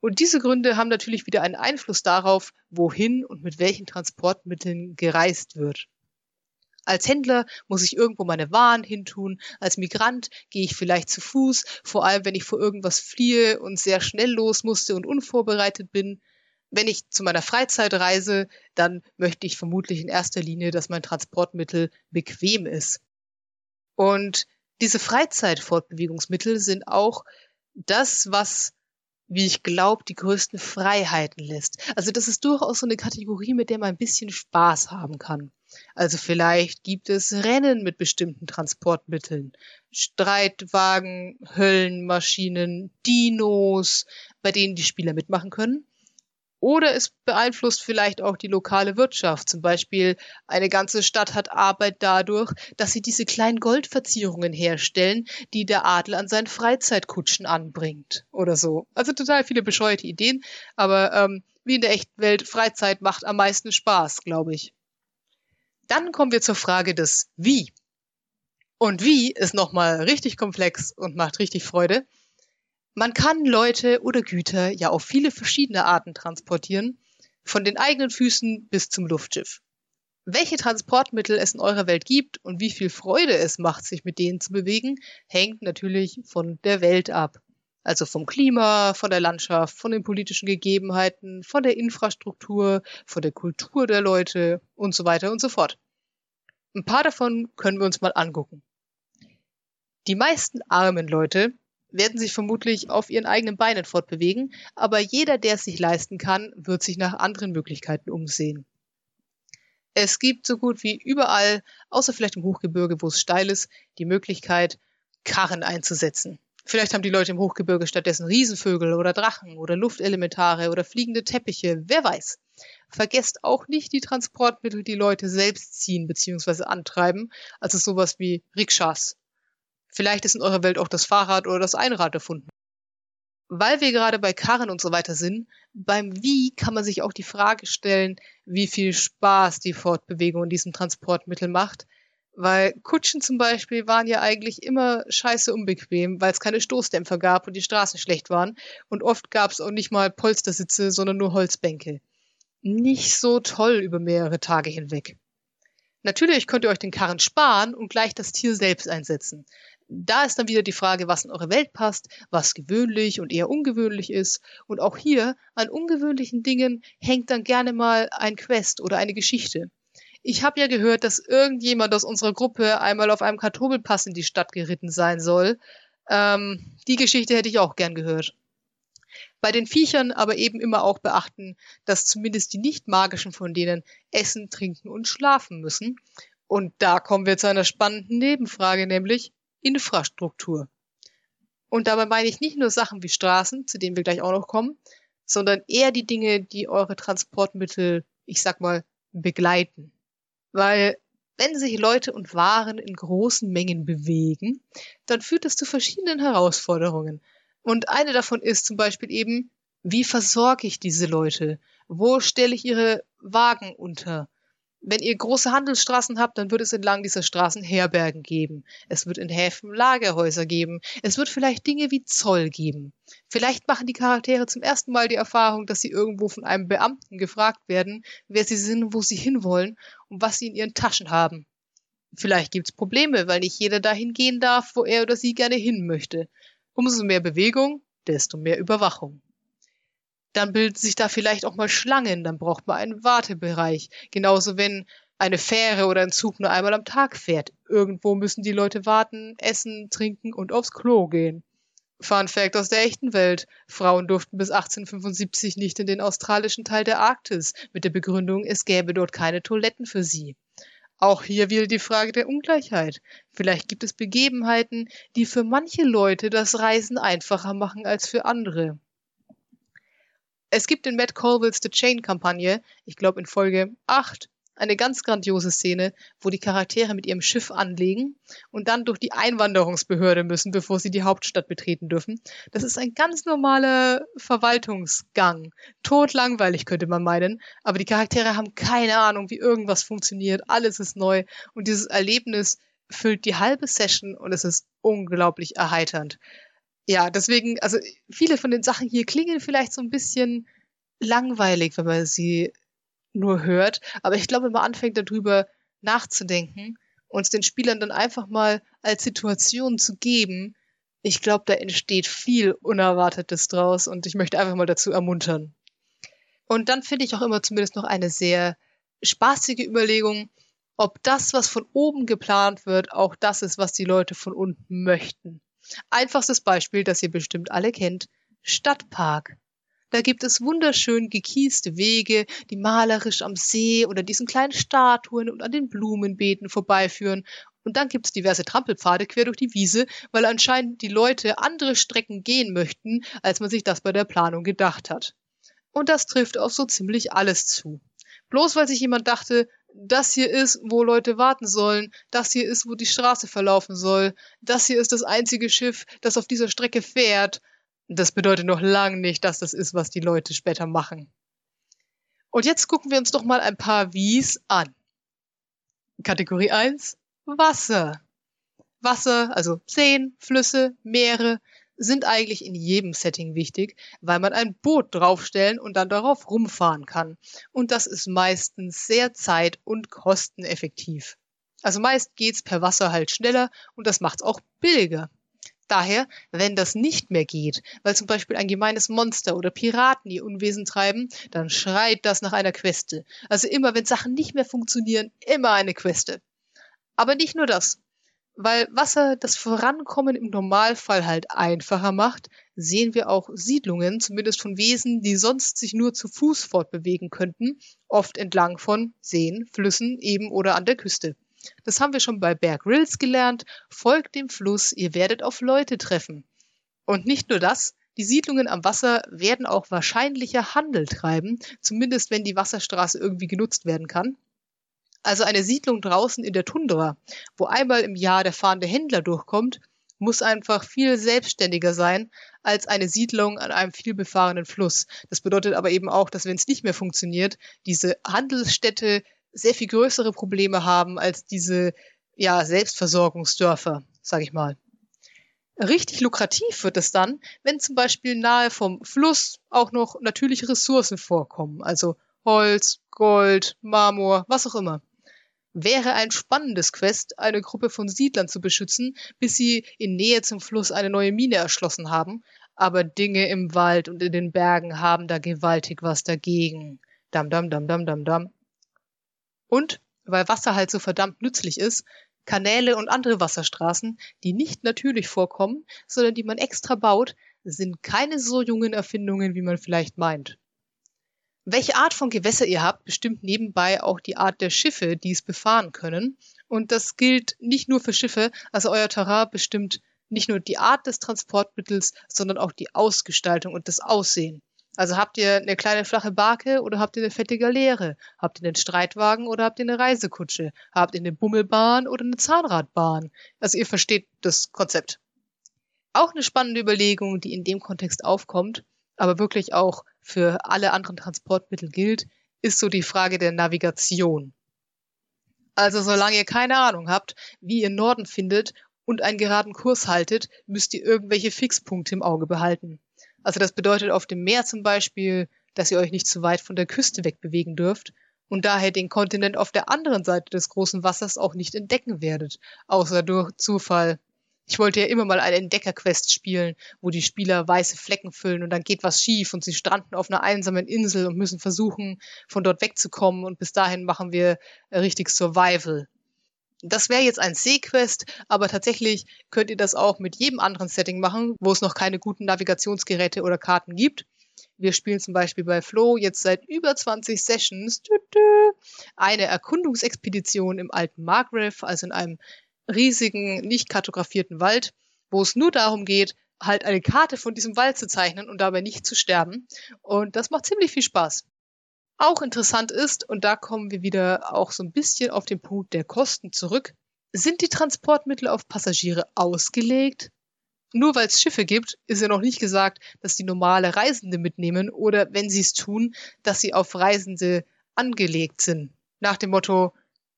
und diese Gründe haben natürlich wieder einen Einfluss darauf, wohin und mit welchen Transportmitteln gereist wird. Als Händler muss ich irgendwo meine Waren hintun. Als Migrant gehe ich vielleicht zu Fuß, vor allem wenn ich vor irgendwas fliehe und sehr schnell los musste und unvorbereitet bin. Wenn ich zu meiner Freizeit reise, dann möchte ich vermutlich in erster Linie, dass mein Transportmittel bequem ist. Und diese Freizeitfortbewegungsmittel sind auch das, was wie ich glaube, die größten Freiheiten lässt. Also das ist durchaus so eine Kategorie, mit der man ein bisschen Spaß haben kann. Also vielleicht gibt es Rennen mit bestimmten Transportmitteln, Streitwagen, Höllenmaschinen, Dinos, bei denen die Spieler mitmachen können. Oder es beeinflusst vielleicht auch die lokale Wirtschaft. Zum Beispiel eine ganze Stadt hat Arbeit dadurch, dass sie diese kleinen Goldverzierungen herstellen, die der Adel an seinen Freizeitkutschen anbringt oder so. Also total viele bescheuerte Ideen, aber ähm, wie in der echten Welt, Freizeit macht am meisten Spaß, glaube ich. Dann kommen wir zur Frage des Wie. Und wie ist nochmal richtig komplex und macht richtig Freude. Man kann Leute oder Güter ja auf viele verschiedene Arten transportieren, von den eigenen Füßen bis zum Luftschiff. Welche Transportmittel es in eurer Welt gibt und wie viel Freude es macht, sich mit denen zu bewegen, hängt natürlich von der Welt ab. Also vom Klima, von der Landschaft, von den politischen Gegebenheiten, von der Infrastruktur, von der Kultur der Leute und so weiter und so fort. Ein paar davon können wir uns mal angucken. Die meisten armen Leute werden sich vermutlich auf ihren eigenen Beinen fortbewegen, aber jeder, der es sich leisten kann, wird sich nach anderen Möglichkeiten umsehen. Es gibt so gut wie überall, außer vielleicht im Hochgebirge, wo es steil ist, die Möglichkeit, Karren einzusetzen. Vielleicht haben die Leute im Hochgebirge stattdessen Riesenvögel oder Drachen oder Luftelementare oder fliegende Teppiche, wer weiß. Vergesst auch nicht die Transportmittel, die Leute selbst ziehen bzw. antreiben, also sowas wie Rikschas. Vielleicht ist in eurer Welt auch das Fahrrad oder das Einrad erfunden. Weil wir gerade bei Karren und so weiter sind, beim Wie kann man sich auch die Frage stellen, wie viel Spaß die Fortbewegung in diesem Transportmittel macht, weil Kutschen zum Beispiel waren ja eigentlich immer scheiße unbequem, weil es keine Stoßdämpfer gab und die Straßen schlecht waren. Und oft gab es auch nicht mal Polstersitze, sondern nur Holzbänke. Nicht so toll über mehrere Tage hinweg. Natürlich könnt ihr euch den Karren sparen und gleich das Tier selbst einsetzen. Da ist dann wieder die Frage, was in eure Welt passt, was gewöhnlich und eher ungewöhnlich ist. Und auch hier, an ungewöhnlichen Dingen hängt dann gerne mal ein Quest oder eine Geschichte. Ich habe ja gehört, dass irgendjemand aus unserer Gruppe einmal auf einem Kartoffelpass in die Stadt geritten sein soll. Ähm, die Geschichte hätte ich auch gern gehört. Bei den Viechern aber eben immer auch beachten, dass zumindest die nicht magischen von denen essen, trinken und schlafen müssen. Und da kommen wir zu einer spannenden Nebenfrage, nämlich Infrastruktur. Und dabei meine ich nicht nur Sachen wie Straßen, zu denen wir gleich auch noch kommen, sondern eher die Dinge, die eure Transportmittel, ich sag mal, begleiten. Weil wenn sich Leute und Waren in großen Mengen bewegen, dann führt das zu verschiedenen Herausforderungen. Und eine davon ist zum Beispiel eben, wie versorge ich diese Leute? Wo stelle ich ihre Wagen unter? Wenn ihr große Handelsstraßen habt, dann wird es entlang dieser Straßen Herbergen geben. Es wird in Häfen Lagerhäuser geben. Es wird vielleicht Dinge wie Zoll geben. Vielleicht machen die Charaktere zum ersten Mal die Erfahrung, dass sie irgendwo von einem Beamten gefragt werden, wer sie sind, wo sie hinwollen und was sie in ihren Taschen haben. Vielleicht gibt's Probleme, weil nicht jeder dahin gehen darf, wo er oder sie gerne hin möchte. Umso mehr Bewegung, desto mehr Überwachung dann bilden sich da vielleicht auch mal Schlangen, dann braucht man einen Wartebereich. Genauso wenn eine Fähre oder ein Zug nur einmal am Tag fährt. Irgendwo müssen die Leute warten, essen, trinken und aufs Klo gehen. Fun Fact aus der echten Welt. Frauen durften bis 1875 nicht in den australischen Teil der Arktis, mit der Begründung, es gäbe dort keine Toiletten für sie. Auch hier wieder die Frage der Ungleichheit. Vielleicht gibt es Begebenheiten, die für manche Leute das Reisen einfacher machen als für andere. Es gibt in Matt Colvilles The Chain-Kampagne, ich glaube in Folge 8, eine ganz grandiose Szene, wo die Charaktere mit ihrem Schiff anlegen und dann durch die Einwanderungsbehörde müssen, bevor sie die Hauptstadt betreten dürfen. Das ist ein ganz normaler Verwaltungsgang. Totlangweilig könnte man meinen, aber die Charaktere haben keine Ahnung, wie irgendwas funktioniert. Alles ist neu und dieses Erlebnis füllt die halbe Session und es ist unglaublich erheiternd ja, deswegen, also viele von den Sachen hier klingen vielleicht so ein bisschen langweilig, wenn man sie nur hört. Aber ich glaube, wenn man anfängt darüber nachzudenken und den Spielern dann einfach mal als Situation zu geben, ich glaube, da entsteht viel Unerwartetes draus und ich möchte einfach mal dazu ermuntern. Und dann finde ich auch immer zumindest noch eine sehr spaßige Überlegung, ob das, was von oben geplant wird, auch das ist, was die Leute von unten möchten. Einfachstes Beispiel, das ihr bestimmt alle kennt, Stadtpark. Da gibt es wunderschön gekieste Wege, die malerisch am See oder diesen kleinen Statuen und an den Blumenbeeten vorbeiführen. Und dann gibt es diverse Trampelpfade quer durch die Wiese, weil anscheinend die Leute andere Strecken gehen möchten, als man sich das bei der Planung gedacht hat. Und das trifft auf so ziemlich alles zu. Bloß weil sich jemand dachte, das hier ist, wo Leute warten sollen, das hier ist, wo die Straße verlaufen soll, das hier ist das einzige Schiff, das auf dieser Strecke fährt. Das bedeutet noch lange nicht, dass das ist, was die Leute später machen. Und jetzt gucken wir uns doch mal ein paar Wies an. Kategorie 1, Wasser. Wasser, also Seen, Flüsse, Meere, sind eigentlich in jedem Setting wichtig, weil man ein Boot draufstellen und dann darauf rumfahren kann. Und das ist meistens sehr zeit- und kosteneffektiv. Also meist geht's per Wasser halt schneller und das macht's auch billiger. Daher, wenn das nicht mehr geht, weil zum Beispiel ein gemeines Monster oder Piraten ihr Unwesen treiben, dann schreit das nach einer Queste. Also immer, wenn Sachen nicht mehr funktionieren, immer eine Queste. Aber nicht nur das. Weil Wasser das Vorankommen im Normalfall halt einfacher macht, sehen wir auch Siedlungen, zumindest von Wesen, die sonst sich nur zu Fuß fortbewegen könnten, oft entlang von Seen, Flüssen eben oder an der Küste. Das haben wir schon bei Bear Grylls gelernt. Folgt dem Fluss, ihr werdet auf Leute treffen. Und nicht nur das, die Siedlungen am Wasser werden auch wahrscheinlicher Handel treiben, zumindest wenn die Wasserstraße irgendwie genutzt werden kann. Also eine Siedlung draußen in der Tundra, wo einmal im Jahr der fahrende Händler durchkommt, muss einfach viel selbstständiger sein als eine Siedlung an einem vielbefahrenen Fluss. Das bedeutet aber eben auch, dass wenn es nicht mehr funktioniert, diese Handelsstädte sehr viel größere Probleme haben als diese ja, Selbstversorgungsdörfer, sage ich mal. Richtig lukrativ wird es dann, wenn zum Beispiel nahe vom Fluss auch noch natürliche Ressourcen vorkommen, also Holz, Gold, Marmor, was auch immer. Wäre ein spannendes Quest, eine Gruppe von Siedlern zu beschützen, bis sie in Nähe zum Fluss eine neue Mine erschlossen haben, aber Dinge im Wald und in den Bergen haben da gewaltig was dagegen. Dam dam dam dam dam dam. Und weil Wasser halt so verdammt nützlich ist, Kanäle und andere Wasserstraßen, die nicht natürlich vorkommen, sondern die man extra baut, sind keine so jungen Erfindungen, wie man vielleicht meint. Welche Art von Gewässer ihr habt, bestimmt nebenbei auch die Art der Schiffe, die es befahren können. Und das gilt nicht nur für Schiffe, also euer Terrain bestimmt nicht nur die Art des Transportmittels, sondern auch die Ausgestaltung und das Aussehen. Also habt ihr eine kleine flache Barke oder habt ihr eine fette Galeere? Habt ihr einen Streitwagen oder habt ihr eine Reisekutsche? Habt ihr eine Bummelbahn oder eine Zahnradbahn? Also ihr versteht das Konzept. Auch eine spannende Überlegung, die in dem Kontext aufkommt, aber wirklich auch für alle anderen Transportmittel gilt, ist so die Frage der Navigation. Also solange ihr keine Ahnung habt, wie ihr Norden findet und einen geraden Kurs haltet, müsst ihr irgendwelche Fixpunkte im Auge behalten. Also das bedeutet auf dem Meer zum Beispiel, dass ihr euch nicht zu weit von der Küste wegbewegen dürft und daher den Kontinent auf der anderen Seite des großen Wassers auch nicht entdecken werdet, außer durch Zufall. Ich wollte ja immer mal eine Entdeckerquest spielen, wo die Spieler weiße Flecken füllen und dann geht was schief und sie stranden auf einer einsamen Insel und müssen versuchen, von dort wegzukommen und bis dahin machen wir richtig Survival. Das wäre jetzt ein Seequest, aber tatsächlich könnt ihr das auch mit jedem anderen Setting machen, wo es noch keine guten Navigationsgeräte oder Karten gibt. Wir spielen zum Beispiel bei Flo jetzt seit über 20 Sessions eine Erkundungsexpedition im alten Margrave, also in einem riesigen, nicht kartografierten Wald, wo es nur darum geht, halt eine Karte von diesem Wald zu zeichnen und dabei nicht zu sterben. Und das macht ziemlich viel Spaß. Auch interessant ist, und da kommen wir wieder auch so ein bisschen auf den Punkt der Kosten zurück, sind die Transportmittel auf Passagiere ausgelegt? Nur weil es Schiffe gibt, ist ja noch nicht gesagt, dass die normale Reisende mitnehmen oder wenn sie es tun, dass sie auf Reisende angelegt sind. Nach dem Motto,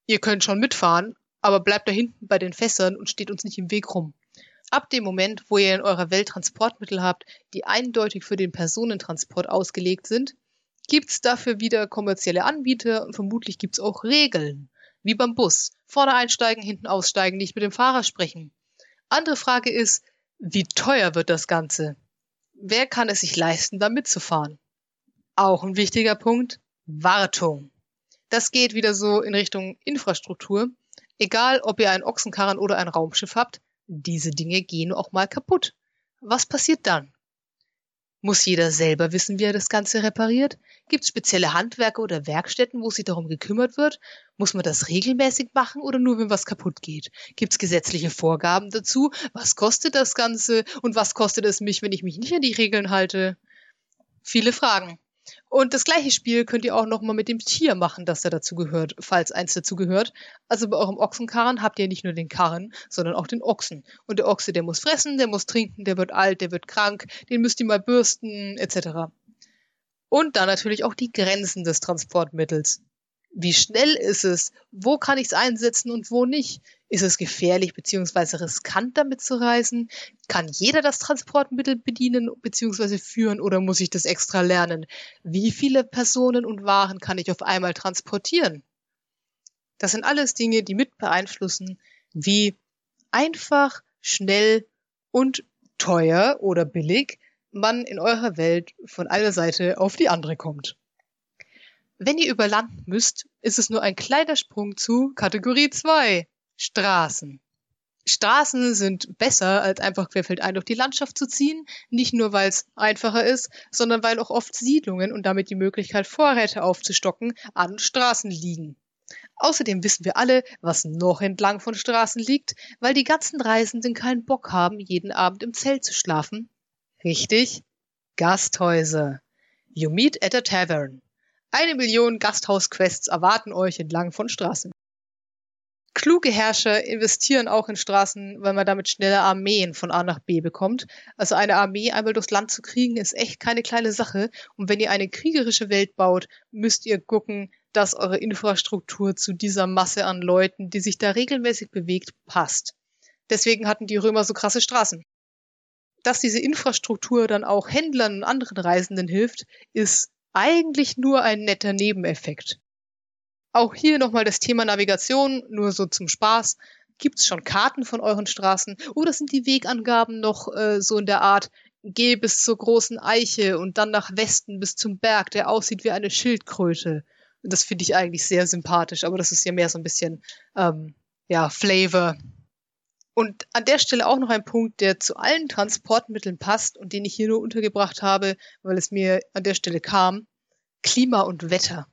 ihr könnt schon mitfahren, aber bleibt da hinten bei den Fässern und steht uns nicht im Weg rum. Ab dem Moment, wo ihr in eurer Welt Transportmittel habt, die eindeutig für den Personentransport ausgelegt sind, gibt es dafür wieder kommerzielle Anbieter und vermutlich gibt es auch Regeln. Wie beim Bus. Vorne einsteigen, hinten aussteigen, nicht mit dem Fahrer sprechen. Andere Frage ist, wie teuer wird das Ganze? Wer kann es sich leisten, da mitzufahren? Auch ein wichtiger Punkt, Wartung. Das geht wieder so in Richtung Infrastruktur. Egal, ob ihr einen Ochsenkarren oder ein Raumschiff habt, diese Dinge gehen auch mal kaputt. Was passiert dann? Muss jeder selber wissen, wie er das Ganze repariert? Gibt es spezielle Handwerke oder Werkstätten, wo sich darum gekümmert wird? Muss man das regelmäßig machen oder nur, wenn was kaputt geht? Gibt es gesetzliche Vorgaben dazu? Was kostet das Ganze? Und was kostet es mich, wenn ich mich nicht an die Regeln halte? Viele Fragen. Und das gleiche Spiel könnt ihr auch nochmal mit dem Tier machen, das da dazu gehört, falls eins dazu gehört. Also bei eurem Ochsenkarren habt ihr nicht nur den Karren, sondern auch den Ochsen. Und der Ochse, der muss fressen, der muss trinken, der wird alt, der wird krank, den müsst ihr mal bürsten, etc. Und dann natürlich auch die Grenzen des Transportmittels. Wie schnell ist es? Wo kann ich es einsetzen und wo nicht? Ist es gefährlich bzw. riskant damit zu reisen? Kann jeder das Transportmittel bedienen bzw. führen oder muss ich das extra lernen? Wie viele Personen und Waren kann ich auf einmal transportieren? Das sind alles Dinge, die mit beeinflussen, wie einfach, schnell und teuer oder billig man in eurer Welt von einer Seite auf die andere kommt. Wenn ihr über Land müsst, ist es nur ein kleiner Sprung zu Kategorie 2, Straßen. Straßen sind besser, als einfach querfeldein durch die Landschaft zu ziehen, nicht nur weil es einfacher ist, sondern weil auch oft Siedlungen und damit die Möglichkeit, Vorräte aufzustocken, an Straßen liegen. Außerdem wissen wir alle, was noch entlang von Straßen liegt, weil die ganzen Reisenden keinen Bock haben, jeden Abend im Zelt zu schlafen. Richtig? Gasthäuser. You meet at a tavern. Eine Million Gasthausquests erwarten euch entlang von Straßen. Kluge Herrscher investieren auch in Straßen, weil man damit schneller Armeen von A nach B bekommt. Also eine Armee einmal durchs Land zu kriegen, ist echt keine kleine Sache. Und wenn ihr eine kriegerische Welt baut, müsst ihr gucken, dass eure Infrastruktur zu dieser Masse an Leuten, die sich da regelmäßig bewegt, passt. Deswegen hatten die Römer so krasse Straßen. Dass diese Infrastruktur dann auch Händlern und anderen Reisenden hilft, ist eigentlich nur ein netter Nebeneffekt. Auch hier nochmal das Thema Navigation, nur so zum Spaß. Gibt es schon Karten von euren Straßen oder sind die Wegangaben noch äh, so in der Art, geh bis zur großen Eiche und dann nach Westen bis zum Berg, der aussieht wie eine Schildkröte? Das finde ich eigentlich sehr sympathisch, aber das ist ja mehr so ein bisschen, ähm, ja, Flavor. Und an der Stelle auch noch ein Punkt, der zu allen Transportmitteln passt und den ich hier nur untergebracht habe, weil es mir an der Stelle kam. Klima und Wetter.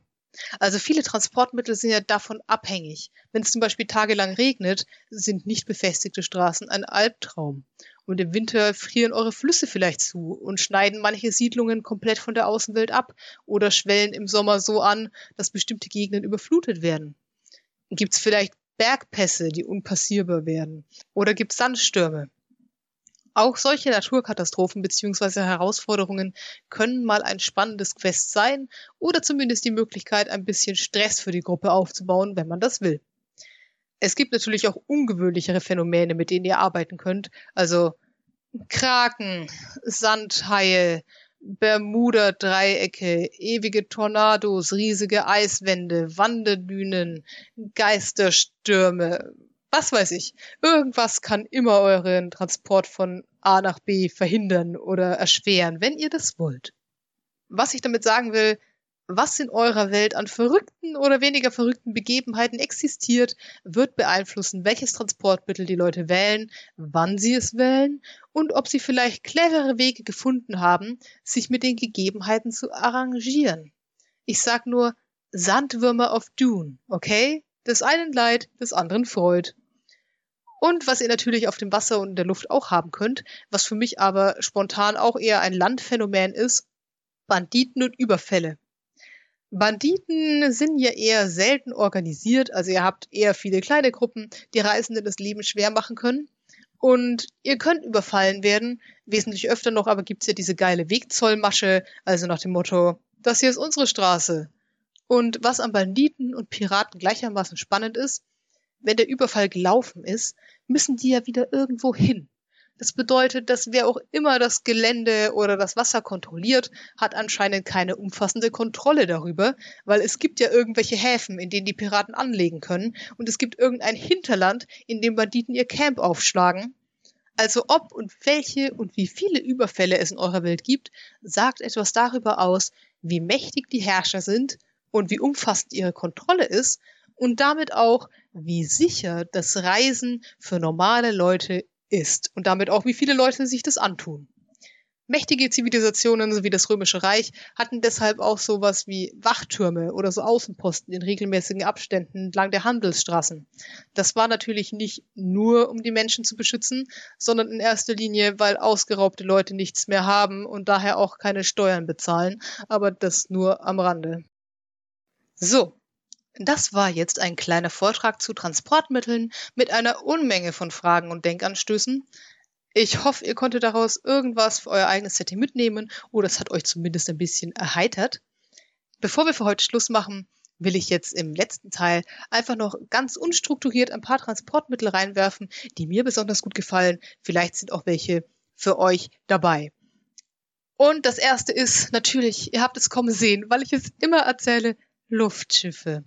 Also viele Transportmittel sind ja davon abhängig. Wenn es zum Beispiel tagelang regnet, sind nicht befestigte Straßen ein Albtraum. Und im Winter frieren eure Flüsse vielleicht zu und schneiden manche Siedlungen komplett von der Außenwelt ab oder schwellen im Sommer so an, dass bestimmte Gegenden überflutet werden. Gibt es vielleicht Bergpässe, die unpassierbar werden? Oder gibt es Sandstürme? Auch solche Naturkatastrophen bzw. Herausforderungen können mal ein spannendes Quest sein oder zumindest die Möglichkeit, ein bisschen Stress für die Gruppe aufzubauen, wenn man das will. Es gibt natürlich auch ungewöhnlichere Phänomene, mit denen ihr arbeiten könnt. Also Kraken, Sandhaie, Bermuda-Dreiecke, ewige Tornados, riesige Eiswände, Wanderdünen, Geisterstürme, was weiß ich. Irgendwas kann immer euren Transport von A nach B verhindern oder erschweren, wenn ihr das wollt. Was ich damit sagen will, was in eurer Welt an verrückten oder weniger verrückten Begebenheiten existiert, wird beeinflussen, welches Transportmittel die Leute wählen, wann sie es wählen und ob sie vielleicht clevere Wege gefunden haben, sich mit den Gegebenheiten zu arrangieren. Ich sag nur Sandwürmer auf Dune, okay? Des einen Leid, des anderen Freud. Und was ihr natürlich auf dem Wasser und in der Luft auch haben könnt, was für mich aber spontan auch eher ein Landphänomen ist, Banditen und Überfälle. Banditen sind ja eher selten organisiert, also ihr habt eher viele kleine Gruppen, die Reisenden das Leben schwer machen können. Und ihr könnt überfallen werden, wesentlich öfter noch, aber gibt's ja diese geile Wegzollmasche, also nach dem Motto, das hier ist unsere Straße. Und was an Banditen und Piraten gleichermaßen spannend ist, wenn der Überfall gelaufen ist, müssen die ja wieder irgendwo hin. Das bedeutet, dass wer auch immer das Gelände oder das Wasser kontrolliert, hat anscheinend keine umfassende Kontrolle darüber, weil es gibt ja irgendwelche Häfen, in denen die Piraten anlegen können und es gibt irgendein Hinterland, in dem Banditen ihr Camp aufschlagen. Also ob und welche und wie viele Überfälle es in eurer Welt gibt, sagt etwas darüber aus, wie mächtig die Herrscher sind und wie umfassend ihre Kontrolle ist und damit auch, wie sicher das Reisen für normale Leute ist und damit auch, wie viele Leute sich das antun. Mächtige Zivilisationen sowie das Römische Reich hatten deshalb auch sowas wie Wachtürme oder so Außenposten in regelmäßigen Abständen entlang der Handelsstraßen. Das war natürlich nicht nur, um die Menschen zu beschützen, sondern in erster Linie, weil ausgeraubte Leute nichts mehr haben und daher auch keine Steuern bezahlen, aber das nur am Rande. So, das war jetzt ein kleiner Vortrag zu Transportmitteln mit einer Unmenge von Fragen und Denkanstößen. Ich hoffe, ihr konntet daraus irgendwas für euer eigenes Setting mitnehmen oder es hat euch zumindest ein bisschen erheitert. Bevor wir für heute Schluss machen, will ich jetzt im letzten Teil einfach noch ganz unstrukturiert ein paar Transportmittel reinwerfen, die mir besonders gut gefallen. Vielleicht sind auch welche für euch dabei. Und das erste ist natürlich, ihr habt es kommen sehen, weil ich es immer erzähle, Luftschiffe.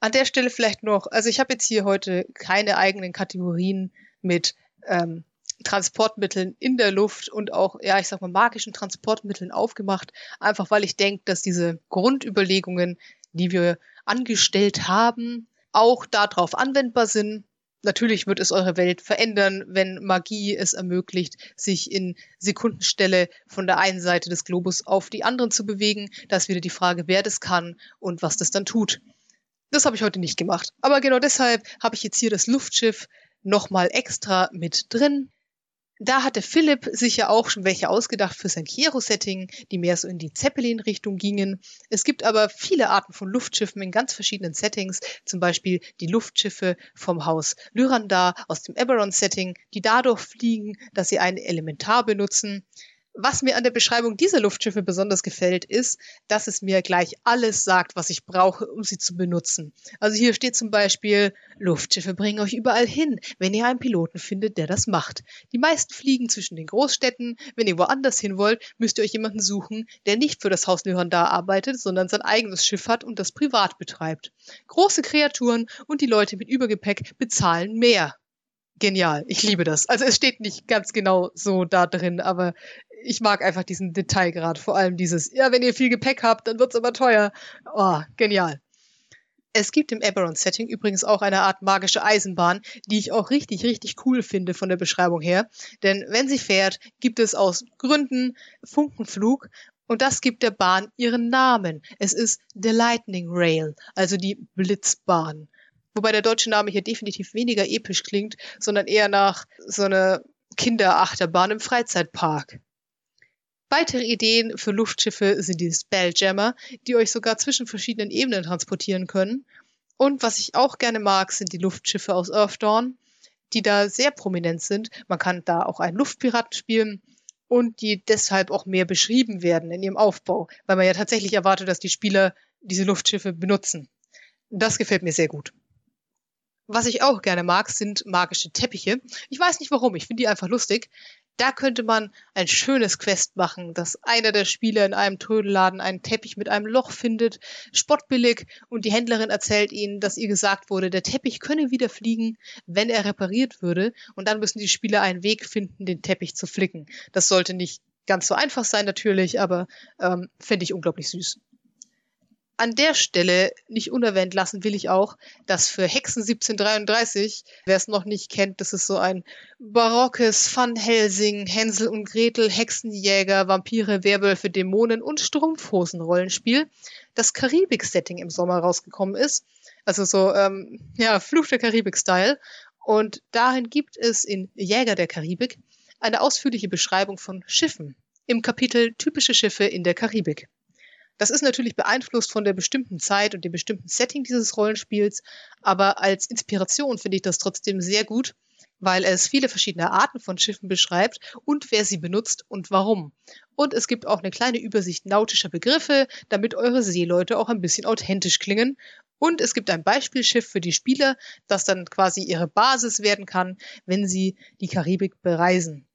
An der Stelle vielleicht noch, also ich habe jetzt hier heute keine eigenen Kategorien mit ähm, Transportmitteln in der Luft und auch, ja, ich sag mal, magischen Transportmitteln aufgemacht, einfach weil ich denke, dass diese Grundüberlegungen, die wir angestellt haben, auch darauf anwendbar sind. Natürlich wird es eure Welt verändern, wenn Magie es ermöglicht, sich in Sekundenstelle von der einen Seite des Globus auf die anderen zu bewegen. Da ist wieder die Frage, wer das kann und was das dann tut. Das habe ich heute nicht gemacht. Aber genau deshalb habe ich jetzt hier das Luftschiff nochmal extra mit drin. Da hatte Philipp sich ja auch schon welche ausgedacht für sein Kiero-Setting, die mehr so in die Zeppelin-Richtung gingen. Es gibt aber viele Arten von Luftschiffen in ganz verschiedenen Settings, zum Beispiel die Luftschiffe vom Haus Lyrandar aus dem Eberron-Setting, die dadurch fliegen, dass sie ein Elementar benutzen. Was mir an der Beschreibung dieser Luftschiffe besonders gefällt, ist, dass es mir gleich alles sagt, was ich brauche, um sie zu benutzen. Also hier steht zum Beispiel, Luftschiffe bringen euch überall hin, wenn ihr einen Piloten findet, der das macht. Die meisten fliegen zwischen den Großstädten. Wenn ihr woanders hin wollt, müsst ihr euch jemanden suchen, der nicht für das Haus Lyrander arbeitet, sondern sein eigenes Schiff hat und das privat betreibt. Große Kreaturen und die Leute mit Übergepäck bezahlen mehr genial. Ich liebe das. Also es steht nicht ganz genau so da drin, aber ich mag einfach diesen Detailgrad, vor allem dieses, ja, wenn ihr viel Gepäck habt, dann wird's aber teuer. Oh, genial. Es gibt im Eberron-Setting übrigens auch eine Art magische Eisenbahn, die ich auch richtig, richtig cool finde von der Beschreibung her. Denn wenn sie fährt, gibt es aus Gründen Funkenflug und das gibt der Bahn ihren Namen. Es ist The Lightning Rail, also die Blitzbahn. Wobei der deutsche Name hier definitiv weniger episch klingt, sondern eher nach so einer Kinderachterbahn im Freizeitpark. Weitere Ideen für Luftschiffe sind die Spelljammer, die euch sogar zwischen verschiedenen Ebenen transportieren können. Und was ich auch gerne mag, sind die Luftschiffe aus Earthdawn, die da sehr prominent sind. Man kann da auch einen Luftpiraten spielen und die deshalb auch mehr beschrieben werden in ihrem Aufbau, weil man ja tatsächlich erwartet, dass die Spieler diese Luftschiffe benutzen. Das gefällt mir sehr gut. Was ich auch gerne mag, sind magische Teppiche. Ich weiß nicht warum, ich finde die einfach lustig. Da könnte man ein schönes Quest machen, dass einer der Spieler in einem Trödelladen einen Teppich mit einem Loch findet, spottbillig, und die Händlerin erzählt ihnen, dass ihr gesagt wurde, der Teppich könne wieder fliegen, wenn er repariert würde, und dann müssen die Spieler einen Weg finden, den Teppich zu flicken. Das sollte nicht ganz so einfach sein natürlich, aber ähm, fände ich unglaublich süß an der Stelle nicht unerwähnt lassen will ich auch, dass für Hexen 1733, wer es noch nicht kennt, das ist so ein barockes Van Helsing, Hänsel und Gretel, Hexenjäger, Vampire, Werwölfe, Dämonen und Strumpfhosen-Rollenspiel, das Karibik-Setting im Sommer rausgekommen ist. Also so, ähm, ja, Fluch der Karibik-Style. Und dahin gibt es in Jäger der Karibik eine ausführliche Beschreibung von Schiffen im Kapitel Typische Schiffe in der Karibik. Das ist natürlich beeinflusst von der bestimmten Zeit und dem bestimmten Setting dieses Rollenspiels, aber als Inspiration finde ich das trotzdem sehr gut, weil es viele verschiedene Arten von Schiffen beschreibt und wer sie benutzt und warum. Und es gibt auch eine kleine Übersicht nautischer Begriffe, damit eure Seeleute auch ein bisschen authentisch klingen. Und es gibt ein Beispielschiff für die Spieler, das dann quasi ihre Basis werden kann, wenn sie die Karibik bereisen.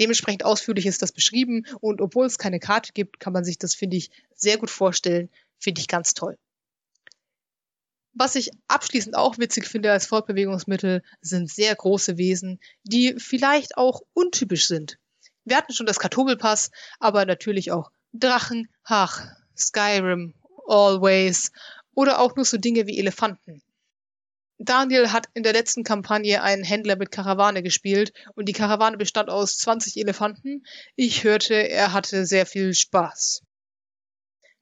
Dementsprechend ausführlich ist das beschrieben und obwohl es keine Karte gibt, kann man sich das, finde ich, sehr gut vorstellen. Finde ich ganz toll. Was ich abschließend auch witzig finde als Fortbewegungsmittel, sind sehr große Wesen, die vielleicht auch untypisch sind. Wir hatten schon das Katobelpass, aber natürlich auch Drachen, Hach, Skyrim, Always oder auch nur so Dinge wie Elefanten. Daniel hat in der letzten Kampagne einen Händler mit Karawane gespielt und die Karawane bestand aus 20 Elefanten. Ich hörte, er hatte sehr viel Spaß.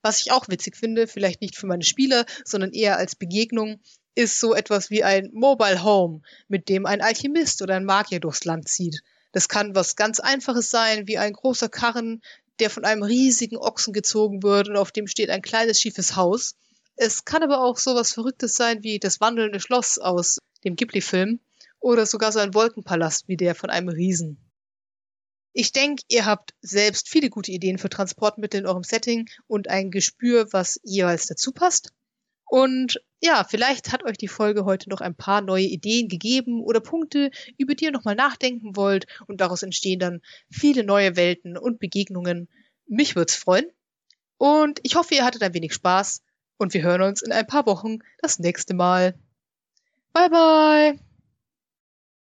Was ich auch witzig finde, vielleicht nicht für meine Spieler, sondern eher als Begegnung, ist so etwas wie ein Mobile Home, mit dem ein Alchemist oder ein Magier durchs Land zieht. Das kann was ganz Einfaches sein, wie ein großer Karren, der von einem riesigen Ochsen gezogen wird und auf dem steht ein kleines schiefes Haus. Es kann aber auch so was Verrücktes sein wie das wandelnde Schloss aus dem Ghibli-Film oder sogar so ein Wolkenpalast wie der von einem Riesen. Ich denke, ihr habt selbst viele gute Ideen für Transportmittel in eurem Setting und ein Gespür, was jeweils dazu passt. Und ja, vielleicht hat euch die Folge heute noch ein paar neue Ideen gegeben oder Punkte, über die ihr nochmal nachdenken wollt und daraus entstehen dann viele neue Welten und Begegnungen. Mich würde es freuen. Und ich hoffe, ihr hattet ein wenig Spaß und wir hören uns in ein paar Wochen das nächste Mal. Bye bye!